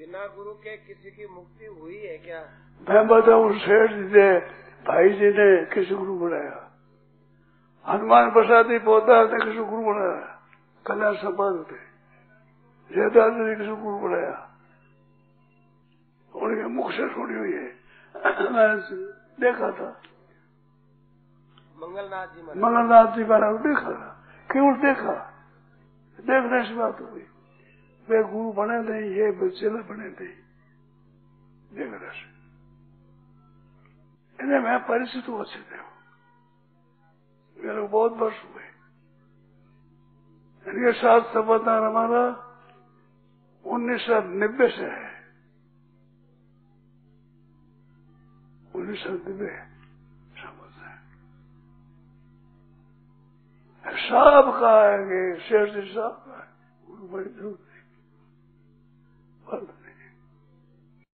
बिना गुरु के किसी की मुक्ति हुई है क्या? मैं बताऊँ शेठ जी ने भाई जी ने किसी गुरु बनाया। हनुमान प्रसाद ही पौधा ने किसी गुरु बनाया। कल्याण संपाद थे जयदास ने किसी गुरु बनाया। उनके मुख से छोड़ी हुई है। मैं देखा था। मंगलनाथ जी मंगलनाथ जी महाराज देखा। केवल देखा? देखने से बात हुई वे गुरु बने नहीं, ये चेले बने नहीं। देखने इन्हें मैं परिचित हूँ अच्छे से मेरे बहुत वर्ष हुए। इनके साथ संबंध हमारा उन्नीस सौ नब्बे से है। उन्नीस सौ नब्बे साहब का है शेर जी साहब का है। बड़ी ज़रूर नहीं